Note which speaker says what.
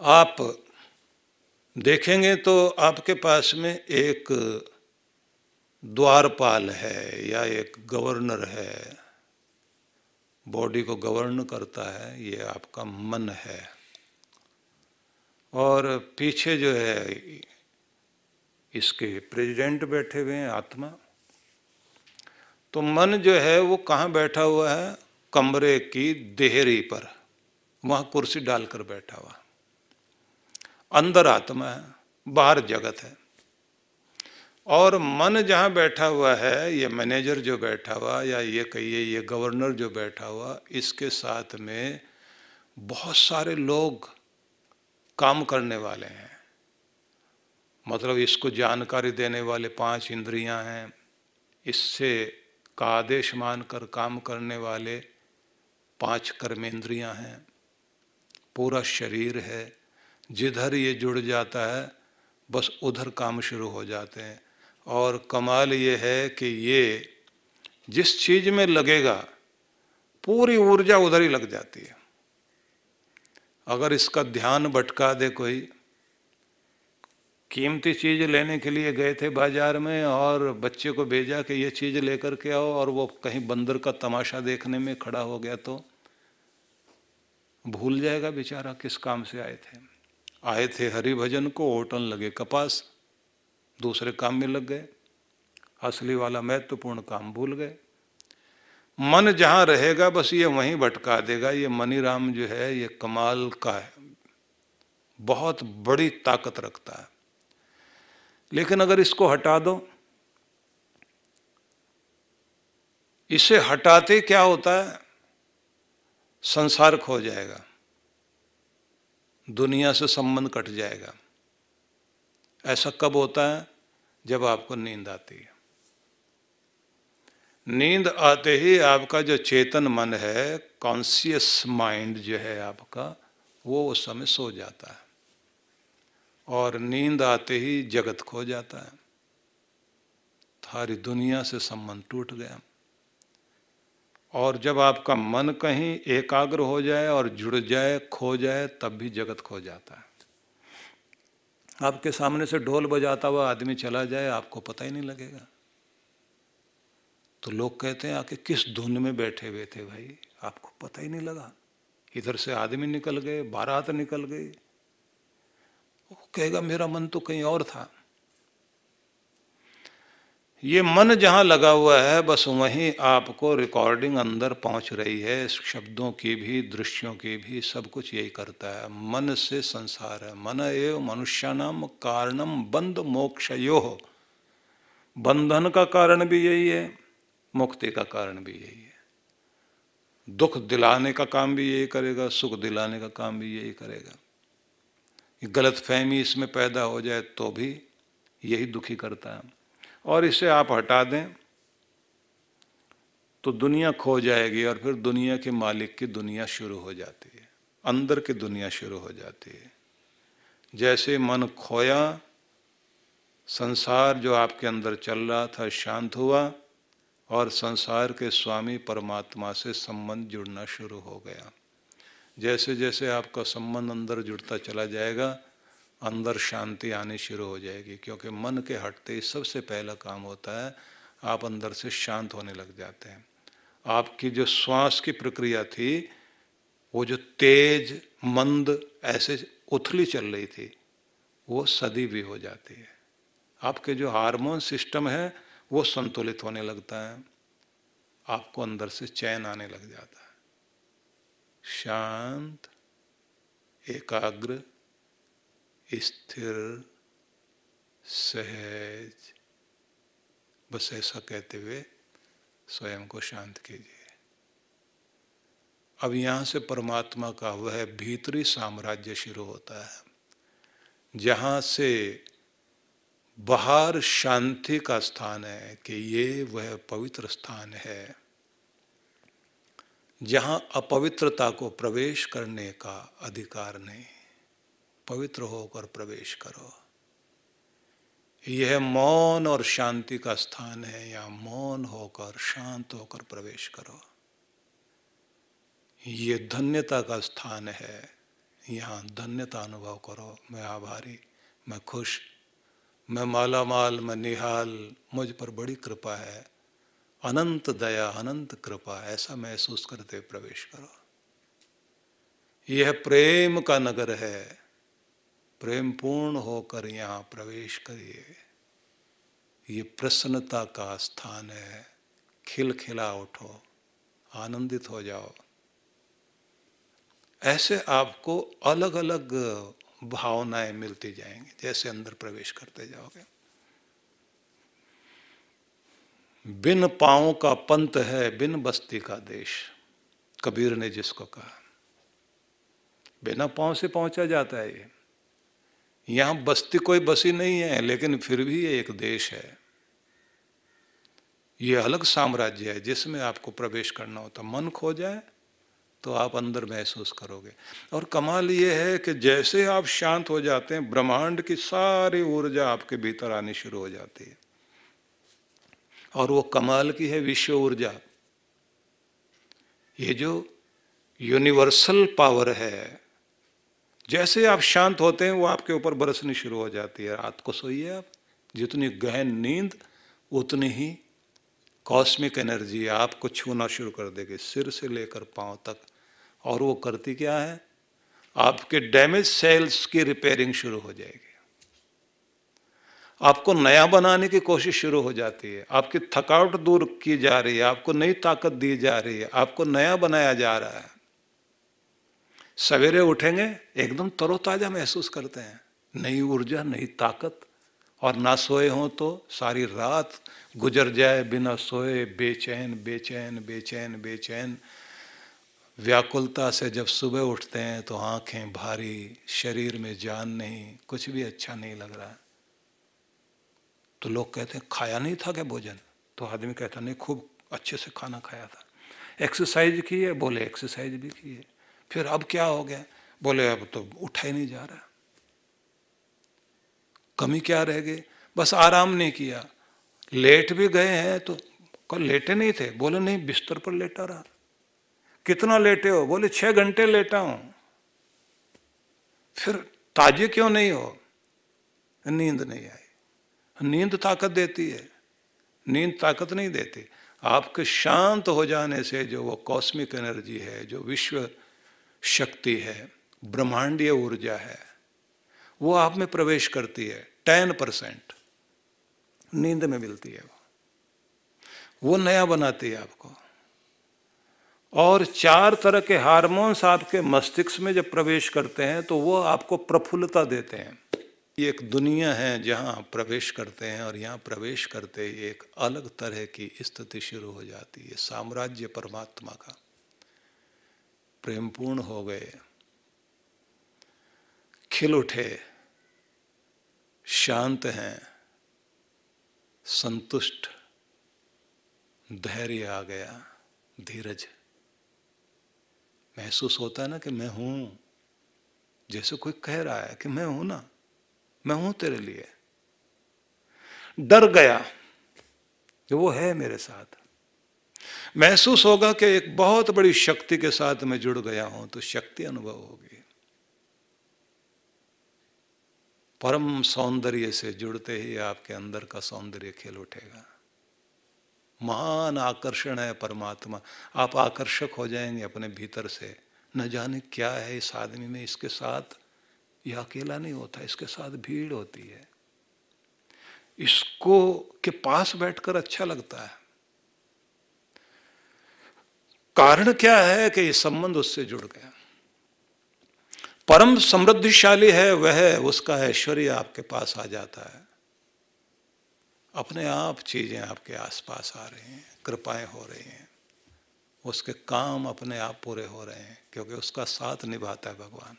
Speaker 1: आप देखेंगे तो आपके पास में एक द्वारपाल है या एक गवर्नर है। बॉडी को गवर्न करता है, ये आपका मन है। और पीछे जो है, इसके प्रेसिडेंट बैठे हुए हैं, आत्मा। तो मन जो है, वो कहाँ बैठा हुआ है? कमरे की देहरी पर, वहाँ कुर्सी डालकर बैठा हुआ। अंदर आत्मा है, बाहर जगत है। और मन जहाँ बैठा हुआ है, ये मैनेजर जो बैठा हुआ या ये कहिए, ये गवर्नर जो बैठा हुआ, इसके साथ में बहुत सारे लोग काम करने वाले हैं। मतलब इसको जानकारी देने वाले पाँच इंद्रियाँ हैं, इससे का आदेश मानकर काम करने वाले पाँच कर्मेंद्रियाँ हैं। पूरा शरीर है जिधर ये जुड़ जाता है, बस उधर काम शुरू हो जाते हैं। और कमाल ये है कि ये जिस चीज़ में लगेगा, पूरी ऊर्जा उधर ही लग जाती है। अगर इसका ध्यान भटका दे कोई, कीमती चीज़ लेने के लिए गए थे बाज़ार में और बच्चे को भेजा कि ये चीज़ लेकर के आओ और वो कहीं बंदर का तमाशा देखने में खड़ा हो गया तो भूल जाएगा बेचारा किस काम से आए थे। आए थे हरि भजन को ओटन लगे कपास, दूसरे काम में लग गए। असली वाला महत्वपूर्ण काम भूल गए। मन जहाँ रहेगा बस ये वहीं भटका देगा। ये मनीराम जो है, ये कमाल का है। बहुत बड़ी ताकत रखता है। लेकिन अगर इसको हटा दो, इसे हटाते क्या होता है? संसार खो जाएगा। दुनिया से संबंध कट जाएगा। ऐसा कब होता है? जब आपको नींद आती है। नींद आते ही आपका जो चेतन मन है कॉन्सियस माइंड जो है आपका, वो उस समय सो जाता है। और नींद आते ही जगत खो जाता है। सारी दुनिया से संबंध टूट गया। और जब आपका मन कहीं एकाग्र हो जाए और जुड़ जाए, खो जाए, तब भी जगत खो जाता है। आपके सामने से ढोल बजाता हुआ आदमी चला जाए, आपको पता ही नहीं लगेगा। तो लोग कहते हैं, आके किस धुन में बैठे हुए थे भाई? आपको पता ही नहीं लगा। इधर से आदमी निकल गए, बारात निकल गई। कहेगा, मेरा मन तो कहीं और था। ये मन जहाँ लगा हुआ है, बस वहीं आपको रिकॉर्डिंग अंदर पहुँच रही है। शब्दों की भी, दृश्यों की भी सब कुछ यही करता है। मन से संसार है। मन एव मनुष्यानाम कारणम बंद मोक्षयो। बंधन का कारण भी यही है, मुक्ति का कारण भी यही है। दुख दिलाने का काम भी यही करेगा, सुख दिलाने का काम भी यही करेगा। गलत फहमी इसमें पैदा हो जाए तो भी यही दुखी करता है। और इसे आप हटा दें तो दुनिया खो जाएगी और फिर दुनिया के मालिक की दुनिया शुरू हो जाती है, अंदर की दुनिया शुरू हो जाती है। जैसे मन खोया, संसार जो आपके अंदर चल रहा था शांत हुआ, और संसार के स्वामी परमात्मा से संबंध जुड़ना शुरू हो गया। जैसे जैसे आपका संबंध अंदर जुड़ता चला जाएगा अंदर शांति आनी शुरू हो जाएगी, क्योंकि मन के हटते ही सबसे पहला काम होता है, आप अंदर से शांत होने लग जाते हैं। आपकी जो श्वास की प्रक्रिया थी, वो जो तेज, मंद, ऐसे उथली चल रही थी, वो सदी भी हो जाती है। आपके जो हार्मोन सिस्टम है, वो संतुलित होने लगता है। आपको अंदर से चैन आने लग जाता है। शांत, एकाग्र स्थिर, सहज, बस ऐसा कहते हुए स्वयं को शांत कीजिए। अब यहाँ से परमात्मा का वह भीतरी साम्राज्य शुरू होता है, जहाँ से बाहर शांति का स्थान है कि ये वह पवित्र स्थान है, जहाँ अपवित्रता को प्रवेश करने का अधिकार नहीं। पवित्र होकर प्रवेश करो। यह मौन और शांति का स्थान है। या मौन होकर, शांत होकर प्रवेश करो। ये धन्यता का स्थान है। यहाँ धन्यता अनुभव करो। मैं आभारी, मैं खुश, मैं माला माल मैं निहाल। मुझ पर बड़ी कृपा है। अनंत दया, अनंत कृपा, ऐसा महसूस करते प्रवेश करो। यह प्रेम का नगर है। प्रेम पूर्ण होकर यहाँ प्रवेश करिए। ये प्रसन्नता का स्थान है। खिलखिला उठो। आनंदित हो जाओ। ऐसे आपको अलग अलग भावनाएँ मिलती जाएँगी, जैसे अंदर प्रवेश करते जाओगे। बिन पाओ का पंत है, बिन बस्ती का देश। कबीर ने जिसको कहा, बिना पाँव से पहुँचा जाता है ये। यहाँ बस्ती कोई बसी नहीं है, लेकिन फिर भी ये एक देश है। ये अलग साम्राज्य है, जिसमें आपको प्रवेश करना होता। मन खो जाए तो आप अंदर महसूस करोगे। और कमाल ये है कि जैसे आप शांत हो जाते हैं, ब्रह्मांड की सारी ऊर्जा आपके भीतर आनी शुरू हो जाती है। और वो कमाल की है विश्व ऊर्जा। ये जो यूनिवर्सल पावर है जैसे आप शांत होते हैं, वो आपके ऊपर बरसनी शुरू हो जाती है। रात को सोइए आप। जितनी गहन नींद, उतनी ही कॉस्मिक एनर्जी आपको छूना शुरू कर देगी। सिर से लेकर पाँव तक। और वो करती क्या है? आपके डैमेज सेल्स की रिपेयरिंग शुरू हो जाएगी। आपको नया बनाने की कोशिश शुरू हो जाती है। आपकी थकावट दूर की जा रही है। आपको नई ताकत दी जा रही है। आपको नया बनाया जा रहा है। सवेरे उठेंगे, एकदम तरोताजा महसूस करते हैं। नई ऊर्जा, नई ताकत। और ना सोए हों तो सारी रात गुजर जाए बिना सोए, बेचैन बेचैन बेचैन बेचैन। व्याकुलता से जब सुबह उठते हैं तो आँखें भारी, शरीर में जान नहीं, कुछ भी अच्छा नहीं लग रहा। तो लोग कहते हैं, खाया नहीं था क्या भोजन? तो आदमी कहता नहीं, खूब अच्छे से खाना खाया था। एक्सरसाइज की है? बोले, एक्सरसाइज भी की है। फिर अब क्या हो गया? बोले, अब तो उठा ही नहीं जा रहा। कमी क्या रह गई? बस आराम नहीं किया। लेट भी गए हैं तो कल लेटे नहीं थे। बोले, नहीं, बिस्तर पर लेटा रहा। कितना लेटे हो? बोले, छह घंटे लेटा हूँ। फिर, ताजे क्यों नहीं हो? नींद नहीं आई। नींद ताकत देती है। नींद ताकत नहीं देती। आपके शांत हो जाने से जो वो कॉस्मिक एनर्जी है, जो विश्व शक्ति है, ब्रह्मांडीय ऊर्जा है, वो आप में प्रवेश करती है, टेन परसेंट। नींद में मिलती है वो। वो नया बनाती है आपको। और चार तरह के हार्मोन्स आपके मस्तिष्क में जब प्रवेश करते हैं तो वो आपको प्रफुल्लता देते हैं। ये एक दुनिया है जहाँ प्रवेश करते हैं और यहाँ प्रवेश करते ही एक अलग तरह की स्थिति शुरू हो जाती है, साम्राज्य परमात्मा का। प्रेमपूर्ण हो गए। खिल उठे। शांत हैं। संतुष्ट। धैर्य आ गया। धीरज। महसूस होता है ना कि मैं हूँ। जैसे कोई कह रहा है कि मैं हूँ ना। मैं हूँ तेरे लिए। डर गया कि वो है मेरे साथ। महसूस होगा कि एक बहुत बड़ी शक्ति के साथ मैं जुड़ गया हूँ तो शक्ति अनुभव होगी। परम सौंदर्य से जुड़ते ही आपके अंदर का सौंदर्य खेल उठेगा। महान आकर्षण है परमात्मा। आप आकर्षक हो जाएँगे अपने भीतर से। न जाने क्या है इस आदमी में, इसके साथ यह अकेला नहीं होता, इसके साथ भीड़ होती है। इसको के पास बैठकर अच्छा लगता है। कारण क्या है कि ये संबंध उससे जुड़ गया? परम समृद्धिशाली है, वह उसका ऐश्वर्य आपके पास आ जाता है। अपने आप चीज़ें आपके आसपास आ रही हैं, कृपाएँ हो रही हैं। उसके काम अपने आप पूरे हो रहे हैं, क्योंकि उसका साथ निभाता है भगवान।